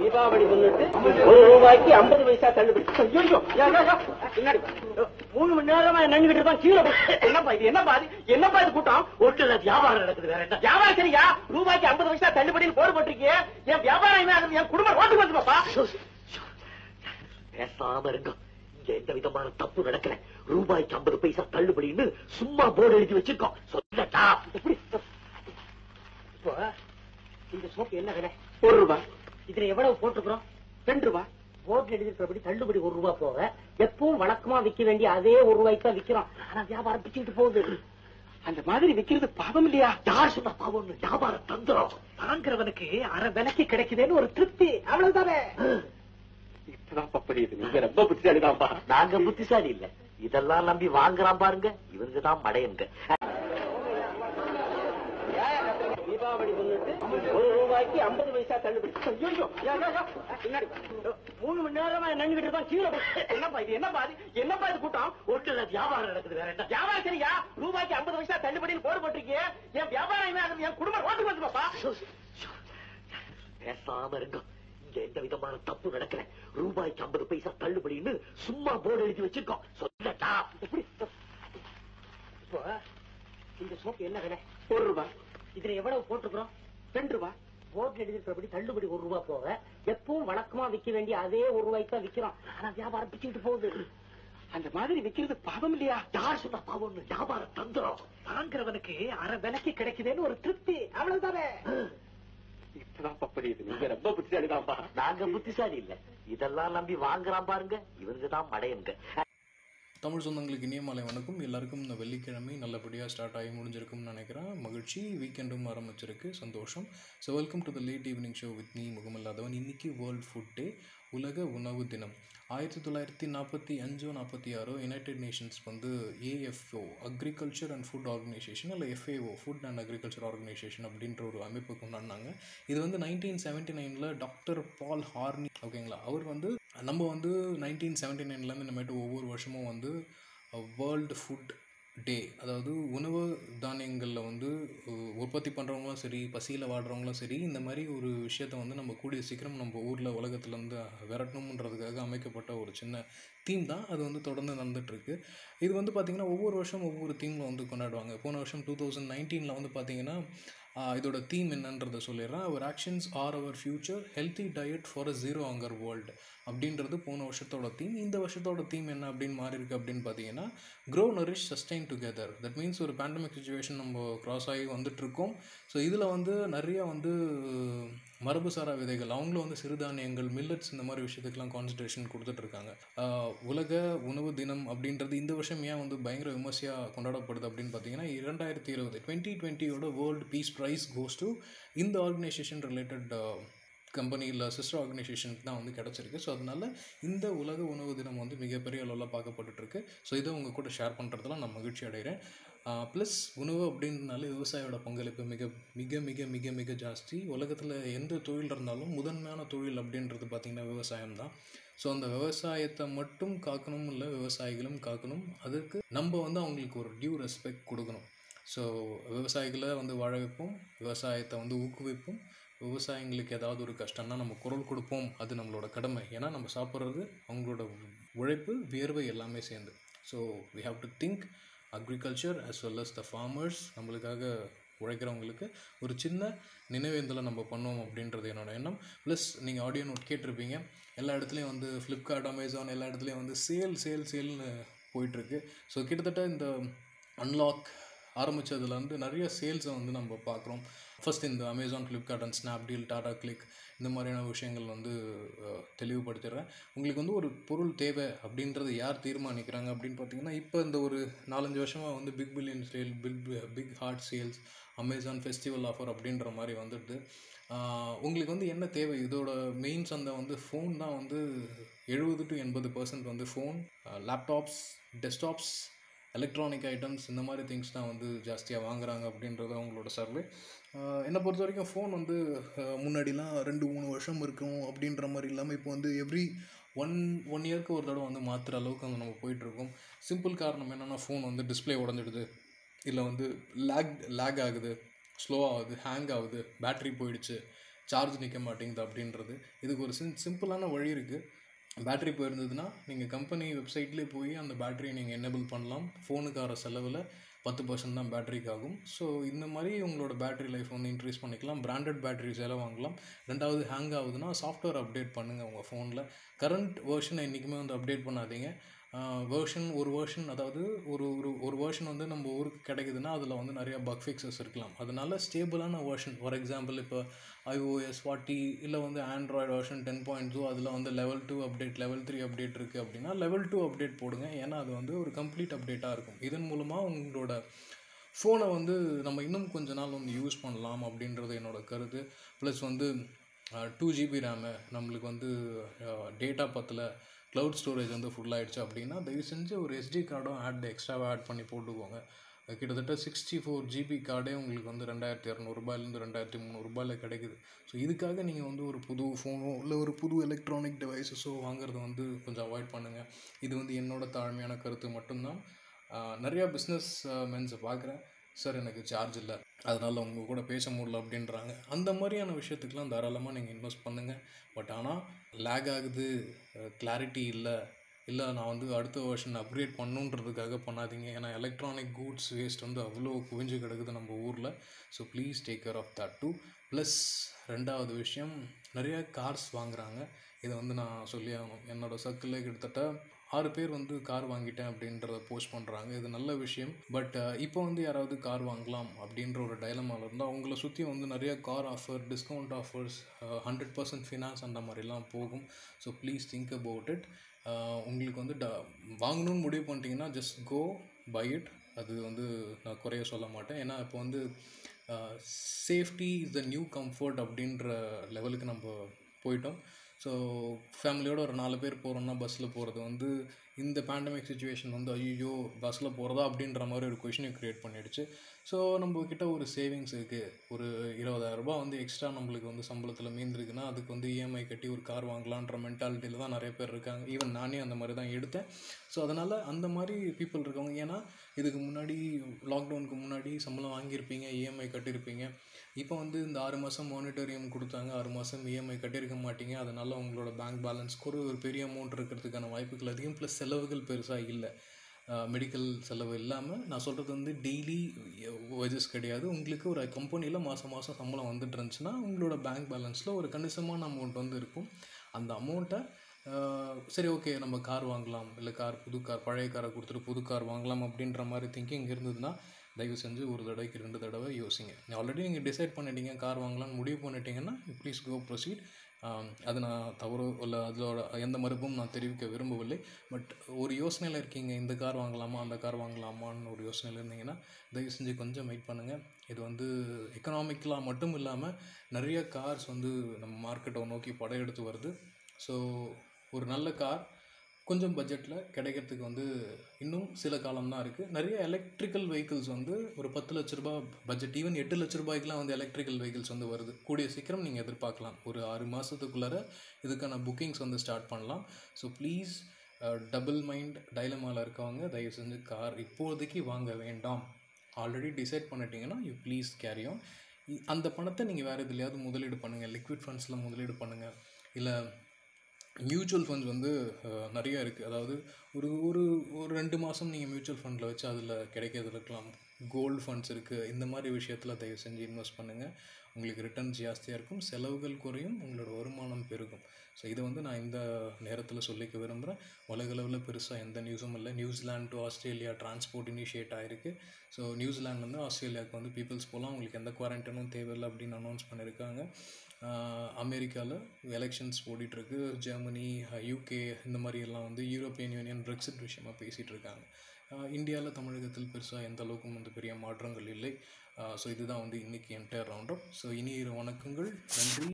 தீபாவளி முன்னிட்டு ஒரு ரூபாய்க்கு ஐம்பது பைசா தள்ளுபடி. பின்னாடி. மூணு மணி நேரமா நின்றுகிட்டு இருக்கான். கீழே என்னப்பா இது? என்னப்பா இது என்னப்பா இது கூட்டம்? ஒரு வியாபாரம் நடக்குது வேற என்ன? வியாபாரம் சரியா? ரூபாய்க்கு ஐம்பது பைசா தள்ளுபடின்னு போடு போட்டிருக்கீங்க என் வியாபாரம் என்ன ஆகுது? என் குடும்பம் ரோட்டுக்கு வந்து பாப்பா. பேசாம இருங்க. இங்க எந்த விதமான தப்பு நடக்கல. ரூபாய்க்கு ஐம்பது பைசா தள்ளுபடின்னு சும்மா போர்டு எழுதி வச்சிருக்கோம். சொல்லட்டா. இப்போ இந்த சோப்பு என்ன விலை? ஒரு ரூபாய். இதுல எவ்வளவு போட்டுக்கிறோம் ரெண்டு ரூபாய் போர்ட்ல எழுதிருக்கிறபடி தள்ளுபடி ஒரு ரூபாய் போக எப்பவும் வழக்கமா விக்க வேண்டிய அதே ஒரு ரூபாய்க்கு தான் விக்கிறோம். ஆனா வியாபாரம் பிச்சுக்கிட்டு போகுது. அந்த மாதிரி விக்கிறது பாவம் இல்லையா? யார் சொன்ன பாவம்னு வியாபாரம் தந்துரும். வாங்குறவனுக்கு அரை விலைக்கு கிடைக்குதுன்னு ஒரு திருப்தி. அவ்வளவுதானே? இப்பதான் புரியுது. நீங்க ரொம்ப புத்திசாலிதான்ப்பா. நாங்க புத்திசாலி இல்ல. இதெல்லாம் நம்பி வாங்குறான் பாருங்க. இவங்க தான் மடையங்க. தீபாவளி முன்னிட்டு ஒரு ரூபாய்க்கு ஐம்பது பைசா தள்ளுபடி. மூணு மணி நேரமா நின்றுகிட்டு இருக்கான். கீழே என்னப்பா இது? என்னப்பா இது என்னப்பா இது கூட்டம்? ஒட்டுல வியாபாரம் நடக்குது வேற என்ன? வியாபாரம் சரியா? ரூபாய்க்கு ஐம்பது பைசா தள்ளுபடின்னு போடு போட்டிருக்கீங்க என் வியாபாரம் என் குடும்பம் ஓட்டு வந்து பாப்பா. பேசாம இருக்கும் இங்க எந்த விதமான தப்பு நடக்கல. ரூபாய்க்கு ஐம்பது பைசா தள்ளுபடின்னு சும்மா போர்டு எழுதி வச்சிருக்கோம். சொல்லட்டா. இந்த சோப்பு என்ன விலை? ஒரு ரூபாய். இதுல எவ்வளவு போட்டுக்கிறோம் ரெண்டு ரூபாய் போர்ட்ல எழுதிருக்கிறபடி தள்ளுபடி ஒரு ரூபாய் போக எப்பவும் வழக்கமா விக்க வேண்டிய அதே ஒரு ரூபாய்க்கு தான் விக்கிறோம். ஆனா வியாபாரம் பிச்சுக்கிட்டு போகுது. அந்த மாதிரி விக்கிறது பாவம் இல்லையா? யார் சொன்ன பாவம்னு வியாபாரம் தந்துரும். வாங்குறவனுக்கு அரை விலைக்கு கிடைக்குதுன்னு ஒரு திருப்தி. அவ்வளவுதானே? இப்பதான் புரியுது. நீங்க ரொம்ப புத்திசாலிதான்ப்பா. நாங்க புத்திசாலி இல்ல. இதெல்லாம் நம்பி வாங்குறான் பாருங்க. இவங்க தான் மடையங்க. தமிழ் சொந்தங்களுக்கு இனிய மாலை வணக்கம். எல்லாருக்கும் இந்த வெள்ளிக்கிழமை நல்லபடியாக ஸ்டார்ட் ஆகி முடிஞ்சிருக்கும்னு நினைக்கிறேன். மகிழ்ச்சி. வீக்கெண்டும் ஆரம்பிச்சிருக்கு. சந்தோஷம். So welcome to the late evening show with நீ முகமில்லாதவன். இன்னைக்கு வேர்ல்ட் ஃபுட் டே உலக உணவு தினம். ஆயிரத்தி தொள்ளாயிரத்தி நாற்பத்தி அஞ்சோ நாற்பத்தி ஆறோ யுனைடெட் நேஷன்ஸ் வந்து AFO agriculture and food organisation இல்லை FAO food and agriculture organisation அப்படின்ற ஒரு அமைப்பு கொண்டாடினாங்க. இது வந்து நைன்டீன் செவன்ட்டி நைனில் டாக்டர் பால் ஹார்னி ஓகேங்களா அவர் வந்து நம்ம வந்து நைன்டீன் செவன்ட்டி நைன்லேருந்து இனிமேட்டு ஒவ்வொரு வருஷமும் வந்து வேர்ல்டு ஃபுட் டே அதாவது உணவு தானியங்களில் வந்து உற்பத்தி பண்ணுறவங்களும் சரி பசியில் வாடுறவங்களும் சரி இந்த மாதிரி ஒரு விஷயத்த வந்து நம்ம கூடிய சீக்கிரம் நம்ம ஊரில் உலகத்துலேருந்து விரட்டணுன்றதுக்காக அமைக்கப்பட்ட ஒரு சின்ன தீம் தான் அது வந்து தொடர்ந்து நடந்துகிட்ருக்கு இது வந்து பார்த்திங்கன்னா ஒவ்வொரு வருஷம் ஒவ்வொரு தீமில் வந்து கொண்டாடுவாங்க. போன வருஷம் டூ தௌசண்ட் நைன்டீனில் வந்து பார்த்திங்கன்னா இதோட தீம் என்னன்றதை சொல்லிடுறேன். Our actions are our future healthy diet for a zero hunger world அப்படின்றது போன வருஷத்தோட தீம் இந்த வருஷத்தோட தீம் என்ன அப்படின்னு மாறி இருக்கு அப்படின்னு பார்த்தீங்கன்னா grow nourish sustain together that means ஒரு பேண்டமிக் சுச்சுவேஷன் நம்ம க்ராஸ் ஆகி வந்துட்டுருக்கோம். ஸோ இதில் வந்து நிறைய வந்து மரபுசாரா விதைகள் அவங்களும் வந்து சிறுதானியங்கள் மில்லட்ஸ் இந்த மாதிரி விஷயத்துக்கெல்லாம் கான்சன்ட்ரேஷன் கொடுத்துட்ருக்காங்க உலக உணவு தினம் அப்படின்றது இந்த வருஷம் ஏன் வந்து பயங்கர விமர்சையாக கொண்டாடப்படுது அப்படின்னு பார்த்தீங்கன்னா இரண்டாயிரத்தி இருபது twenty டுவெண்ட்டியோட world peace prize goes to இந்த ஆர்கனைசேஷன் ரிலேட்டட் கம்பெனி இல்லை சிஸ்டர் ஆர்கனைசேஷனுக்கு தான் வந்து கிடச்சிருக்கு. ஸோ அதனால் இந்த உலக உணவு தினம் வந்து மிகப்பெரிய அளவில் பார்க்கப்பட்டுருக்கு ஸோ இதை உங்கள் கூட ஷேர் பண்ணுறதுல நான் மகிழ்ச்சி அடைகிறேன். ப்ளஸ் உணவு அப்படின்றனால விவசாயியோட பங்களிப்பு மிக மிக மிக மிக மிக ஜாஸ்தி. உலகத்தில் எந்த தொழில் இருந்தாலும் முதன்மையான தொழில் அப்படின்றது பார்த்திங்கன்னா விவசாயம் தான். ஸோ அந்த விவசாயத்தை மட்டும் காக்கணும் இல்லை விவசாயிகளும் காக்கணும். அதுக்கு நம்ம வந்து அவங்களுக்கு ஒரு டியூ ரெஸ்பெக்ட் கொடுக்கணும். ஸோ விவசாயிகளை வந்து வாழ வைப்போம் விவசாயத்தை வந்து ஊக்குவிப்போம். விவசாயிங்களுக்கு ஏதாவது ஒரு கஷ்டம்னா நம்ம குரல் கொடுப்போம். அது நம்மளோட கடமை. ஏன்னா நம்ம சாப்பிட்றது அவங்களோட உழைப்பு வியர்வை எல்லாமே சேர்ந்து. So we have to think agriculture as well as the farmers நம்மளுக்காக உழைக்கிறவங்களுக்கு ஒரு சின்ன நினைவேந்தலை நம்ம பண்ணுவோம் அப்படின்றது என்னோட எண்ணம். ப்ளஸ் நீங்கள் ஆடியோ நோட் கேட்டிருப்பீங்க. எல்லா இடத்துலையும் வந்து ஃப்ளிப்கார்ட் அமேசான் எல்லா இடத்துலையும் வந்து சேல் சேல் சேல்னு போயிட்டுருக்கு. ஸோ கிட்டத்தட்ட இந்த அன்லாக் ஆரம்பித்ததுலேருந்து நிறைய சேல்ஸை வந்து நம்ம பார்க்குறோம். ஃபஸ்ட் இந்த Amazon Flipkart and Snapdeal Tata click இந்த மாதிரியான விஷயங்கள் வந்து தெளிவுபடுத்திடுறேன். உங்களுக்கு வந்து ஒரு பொருள் தேவை அப்படின்றத யார் தீர்மானிக்கிறாங்க அப்படின்னு பார்த்தீங்கன்னா இப்போ இந்த ஒரு நாலஞ்சு வருஷமாக வந்து big billion sale big big heart sales Amazon festival offer அப்படின்ற மாதிரி வந்துடுது. உங்களுக்கு வந்து என்ன தேவை? இதோட மெயின் சந்தை வந்து ஃபோன் தான் வந்து எழுபது டு எண்பது பர்சன்ட் வந்து phone laptops desktops electronic items இந்த மாதிரி திங்ஸ் தான் வந்து ஜாஸ்தியாக வாங்குறாங்க அப்படின்றது அவங்களோட சர்வே என்னை பொறுத்த வரைக்கும் ஃபோன் வந்து முன்னாடிலாம் ரெண்டு மூணு வருஷம் இருக்கும் அப்படின்ற மாதிரி இல்லாமல் இப்போ வந்து எவ்ரி ஒன் ஒன் இயர்க்கு ஒரு தடவை வந்து மாற்றுற அளவுக்கு வந்து நம்ம போயிட்டுருக்கோம். சிம்பிள் காரணம் என்னென்னா ஃபோன் வந்து டிஸ்ப்ளே உடஞ்சிடுது. இல்லை வந்து லேக் லேக் ஆகுது ஸ்லோ ஆகுது ஹேங் ஆகுது பேட்ரி போயிடுச்சு சார்ஜ் நிற்க மாட்டேங்குது அப்படின்றது. இதுக்கு ஒரு சிம் சிம்பிளான வழி இருக்குது பேட்டரி போயிருந்ததுன்னா நீங்கள் கம்பெனி வெப்சைட்லேயே போய் அந்த பேட்டரியை நீங்கள் என்னபிள் பண்ணலாம். ஃபோனுக்கார செலவில் பத்து பர்சன்ட் தான் பேட்டரிக்கு ஆகும். ஸோ இந்த மாதிரி உங்களோட பேட்டரி லைஃப் வந்து இன்க்ரீஸ் பண்ணிக்கலாம். பிராண்டட் பேட்டரிஸ் எல்லாம் வாங்கலாம். ரெண்டாவது ஹேங் ஆகுதுன்னா சாஃப்ட்வேர் அப்டேட் பண்ணுங்கள் உங்கள் ஃபோனில் கரண்ட் வேர்ஷனை என்றைக்குமே வந்து அப்டேட் பண்ணாதீங்க. வேர்ஷன் ஒரு வேர்ஷன் அதாவது ஒரு ஒரு ஒரு வேர்ஷன் வந்து நம்ம ஊருக்கு கிடைக்குதுன்னா அதில் வந்து நிறையா பக் ஃபிக்ஸஸ் இருக்கலாம். அதனால ஸ்டேபிளான வேர்ஷன் ஃபார் எக்ஸாம்பிள் இப்போ ஐஓஎஸ் ஃபார்ட்டி இல்லை வந்து Android version ten point two அதில் வந்து level two update level three update இருக்குது அப்படின்னா லெவல் டூ அப்டேட் போடுங்க. ஏன்னா அது வந்து ஒரு கம்ப்ளீட் அப்டேட்டாக இருக்கும். இதன் மூலமாக உங்களோட ஃபோனை வந்து நம்ம இன்னும் கொஞ்ச நாள் வந்து யூஸ் பண்ணலாம் அப்படின்றது என்னோடய கருத்து. ப்ளஸ் வந்து டூ ஜிபி ரேமு நம்மளுக்கு வந்து டேட்டா பத்தில். க்ளவுட் ஸ்டோரேஜ் வந்து ஃபுல் ஆயிடுச்சு அப்படின்னா தயவு செஞ்சு ஒரு எஸ்டி கார்டும் ஆட் எக்ஸ்ட்ராவாக ஆட் பண்ணி போட்டுக்கோங்க. கிட்டத்தட்ட சிக்ஸ்டி ஃபோர் ஜிபி கார்டே உங்களுக்கு வந்து ரெண்டாயிரத்தி இரநூறுபாயிலேருந்து ரெண்டாயிரத்தி முந்நூறுபாயில் கிடைக்குது. ஸோ இதுக்காக நீங்கள் வந்து ஒரு புது ஃபோனோ இல்லை ஒரு புது எலக்ட்ரானிக் டிவைஸஸோ வாங்குறத வந்து கொஞ்சம் அவாய்ட் பண்ணுங்கள் இது வந்து என்னோட தாழ்மையான கருத்து மட்டும்தான். நிறையா பிஸ்னஸ் மென்ஸை பார்க்குறேன். சார் எனக்கு சார்ஜ் இல்லை. அதனால் உங்கள் கூட பேச முடியல அப்படின்றாங்க. அந்த மாதிரியான விஷயத்துக்கெலாம் தாராளமாக நீங்கள் இன்வெஸ்ட் பண்ணுங்கள் பட் ஆனால் லேக் ஆகுது கிளாரிட்டி இல்லை. இல்லை நான் வந்து அடுத்த வருஷன் அப்கிரேட் பண்ணுன்றதுக்காக பண்ணாதீங்க. ஏன்னா எலக்ட்ரானிக் கூட்ஸ் வேஸ்ட் வந்து அவ்வளோ குவிஞ்சு கிடக்குது நம்ம ஊரில். So please take care of that two plus ரெண்டாவது விஷயம் நிறைய கார்ஸ் வாங்குகிறாங்க இதை வந்து நான் சொல்லி ஆகணும் என்னோடய சர்க்கிளில் கிட்டத்தட்ட ஆறு பேர் வந்து கார் வாங்கிட்டேன் அப்படின்றத போஸ்ட் பண்ணுறாங்க இது நல்ல விஷயம். பட் இப்போ வந்து யாராவது கார் வாங்கலாம் அப்படின்ற ஒரு டைலமாவில் இருந்தால் அவங்கள சுற்றி வந்து நிறைய car offer discount offers hundred percent finance அந்த மாதிரிலாம் போகும். So please think about it உங்களுக்கு வந்து ட வாங்கணும்னு முடிவு பண்ணிட்டீங்கன்னா ஜஸ்ட் கோ பை இட் அது வந்து நான் குறைய சொல்ல மாட்டேன். ஏன்னா இப்போ வந்து safety is the new comfort அப்படின்ற லெவலுக்கு நம்ம போயிட்டோம். ஸோ ஃபேமிலியோடு ஒரு நாலு பேர் போகிறோன்னா பஸ்ஸில் போகிறது வந்து இந்த பேண்டமிக் சுச்சுவேஷன் வந்து ஐயோ பஸ்ஸில் போகிறதா அப்படின்ற மாதிரி ஒரு கொஷினை க்ரியேட் பண்ணிடுச்சு. ஸோ நம்மக்கிட்ட ஒரு சேவிங்ஸ் இருக்குது ஒரு இருபதாயிரரூபா வந்து எக்ஸ்ட்ரா நம்மளுக்கு வந்து சம்பளத்தில் மீந்திருக்குன்னா அதுக்கு வந்து இஎம்ஐ கட்டி ஒரு கார் வாங்கலான்ற மென்டாலிட்டியில் தான் நிறைய பேர் இருக்காங்க. ஈவன் நானே அந்த மாதிரி தான் எடுத்தேன். ஸோ அதனால் அந்த மாதிரி பீப்புள் இருக்கவங்க ஏன்னா இதுக்கு முன்னாடி லாக்டவுனுக்கு முன்னாடி சம்பளம் வாங்கியிருப்பீங்க இஎம்ஐ கட்டியிருப்பீங்க. இப்போ வந்து இந்த ஆறு மாதம் மானிட்டரியம் கொடுத்தாங்க ஆறு மாதம் இஎம்ஐ கட்டியிருக்க மாட்டீங்க. அதனால் உங்களோட பேங்க் பேலன்ஸ்க்கு ஒரு ஒரு பெரிய அமௌண்ட் இருக்கிறதுக்கான வாய்ப்புகள் அதிகம். ப்ளஸ் செலவுகள் பெருசாக இல்லை. மெடிக்கல் செலவு இல்லாமல் நான் சொல்கிறது வந்து டெய்லி வேஜஸ் கிடையாது. உங்களுக்கு ஒரு கம்பெனியில் மாதம் மாதம் சம்பளம் வந்துட்டு இருந்துச்சுன்னா உங்களோட பேங்க் பேலன்ஸில் ஒரு கணிசமான அமௌண்ட் வந்து இருக்கும். அந்த அமௌண்ட்டை சரி ஓகே நம்ம கார் வாங்கலாம். இல்லை கார் புது கார் பழைய காரை கொடுத்துட்டு புது கார் வாங்கலாம் அப்படின்ற மாதிரி திங்கிங் இருந்ததுன்னா தயவு செஞ்சு ஒரு தடவைக்கு ரெண்டு தடவை யோசிங்க. ஆல்ரெடி நீங்கள் டிசைட் பண்ணிட்டீங்க கார் வாங்கலாம்னு முடிவு பண்ணிட்டீங்கன்னா ப்ளீஸ் கோ ப்ரொசீட் அது நான் தவறோ இல்லை அதோட எந்த மறுப்பும் நான் தெரிவிக்க விரும்பவில்லை. பட் ஒரு யோசனையில் இருக்கீங்க இந்த கார் வாங்கலாமா அந்த கார் வாங்கலாமான்னு ஒரு யோசனையில் இருந்தீங்கன்னா தயவு செஞ்சு கொஞ்சம் வெயிட் பண்ணுங்கள் இது வந்து எக்கனாமிக்கலாக மட்டும் இல்லாமல் நிறைய கார்ஸ் வந்து நம்ம மார்க்கெட்டை நோக்கி படையெடுத்து வருது. ஸோ ஒரு நல்ல கார் கொஞ்சம் பட்ஜெட்டில் கிடைக்கிறதுக்கு வந்து இன்னும் சில காலம் தான் இருக்குது நிறைய எலக்ட்ரிக்கல் வெஹிக்கிள்ஸ் வந்து ஒரு பத்து லட்ச ரூபாய் பட்ஜெட் ஈவன் எட்டு லட்ச ரூபாய்க்குலாம் வந்து எலக்ட்ரிக்கல் வெஹிக்கிள்ஸ் வந்து வருது. கூடிய சீக்கிரம் நீங்கள் எதிர்பார்க்கலாம். ஒரு ஆறு மாதத்துக்குள்ளார இதுக்கான புக்கிங்ஸ் வந்து ஸ்டார்ட் பண்ணலாம். ஸோ ப்ளீஸ் டபுள் மைண்ட் டைலமாவில் இருக்கவங்க தயவு செஞ்சு கார் இப்போதைக்கு வாங்க வேண்டாம். ஆல்ரெடி டிசைட் பண்ணிட்டீங்கன்னா யூ ப்ளீஸ் கேரியும் அந்த பணத்தை நீங்கள் வேறு எதுலையாவது முதலீடு பண்ணுங்கள் லிக்விட் ஃபண்ட்ஸில் முதலீடு பண்ணுங்கள் இல்லை மியூச்சுவல் ஃபண்ட்ஸ் வந்து நிறையா நிறைய இருக்குது அதாவது ஒரு ஒரு ஒரு ரெண்டு மாதம் நீங்கள் மியூச்சுவல் ஃபண்டில் வச்சு அதில் கிடைக்கிறது இருக்கலாம். கோல்டு ஃபண்ட்ஸ் இருக்குது இந்த மாதிரி விஷயத்தில் தயவு செஞ்சு இன்வெஸ்ட் பண்ணுங்கள் உங்களுக்கு ரிட்டர்ன்ஸ் ஜாஸ்தியாக இருக்கும். செலவுகள் குறையும். உங்களோட வருமானம் பெருகும். ஸோ இதை வந்து நான் இந்த நேரத்தில் சொல்லிக்க விரும்புகிறேன் உலகளவில் பெருசாக எந்த நியூஸும் இல்லை. New Zealand to Australia transport initiate ஆகிருக்கு ஸோ நியூசிலாந்து வந்து ஆஸ்திரேலியாவுக்கு வந்து பீப்புள்ஸ் போகலாம் உங்களுக்கு எந்த குவாரண்டைனும் தேவையில்லை அப்படின்னு அனௌன்ஸ் பண்ணியிருக்காங்க அமெரிக்காவில் எலெக்ஷன்ஸ் ஓடிட்டுருக்கு. ஜெர்மனி யூகே இந்த மாதிரி எல்லாம் வந்து யூரோப்பியன் யூனியன் பிரெக்சிட் விஷயமா பேசிகிட்டு இருக்காங்க இந்தியாவில் தமிழகத்தில் பெருசாக எந்த அளவுக்கும் வந்து பெரிய மாற்றங்கள் இல்லை. ஸோ இதுதான் வந்து இன்றைக்கி என்டையர் ரவுண்டப் ஸோ இனி இரு வணக்கங்கள். நன்றி.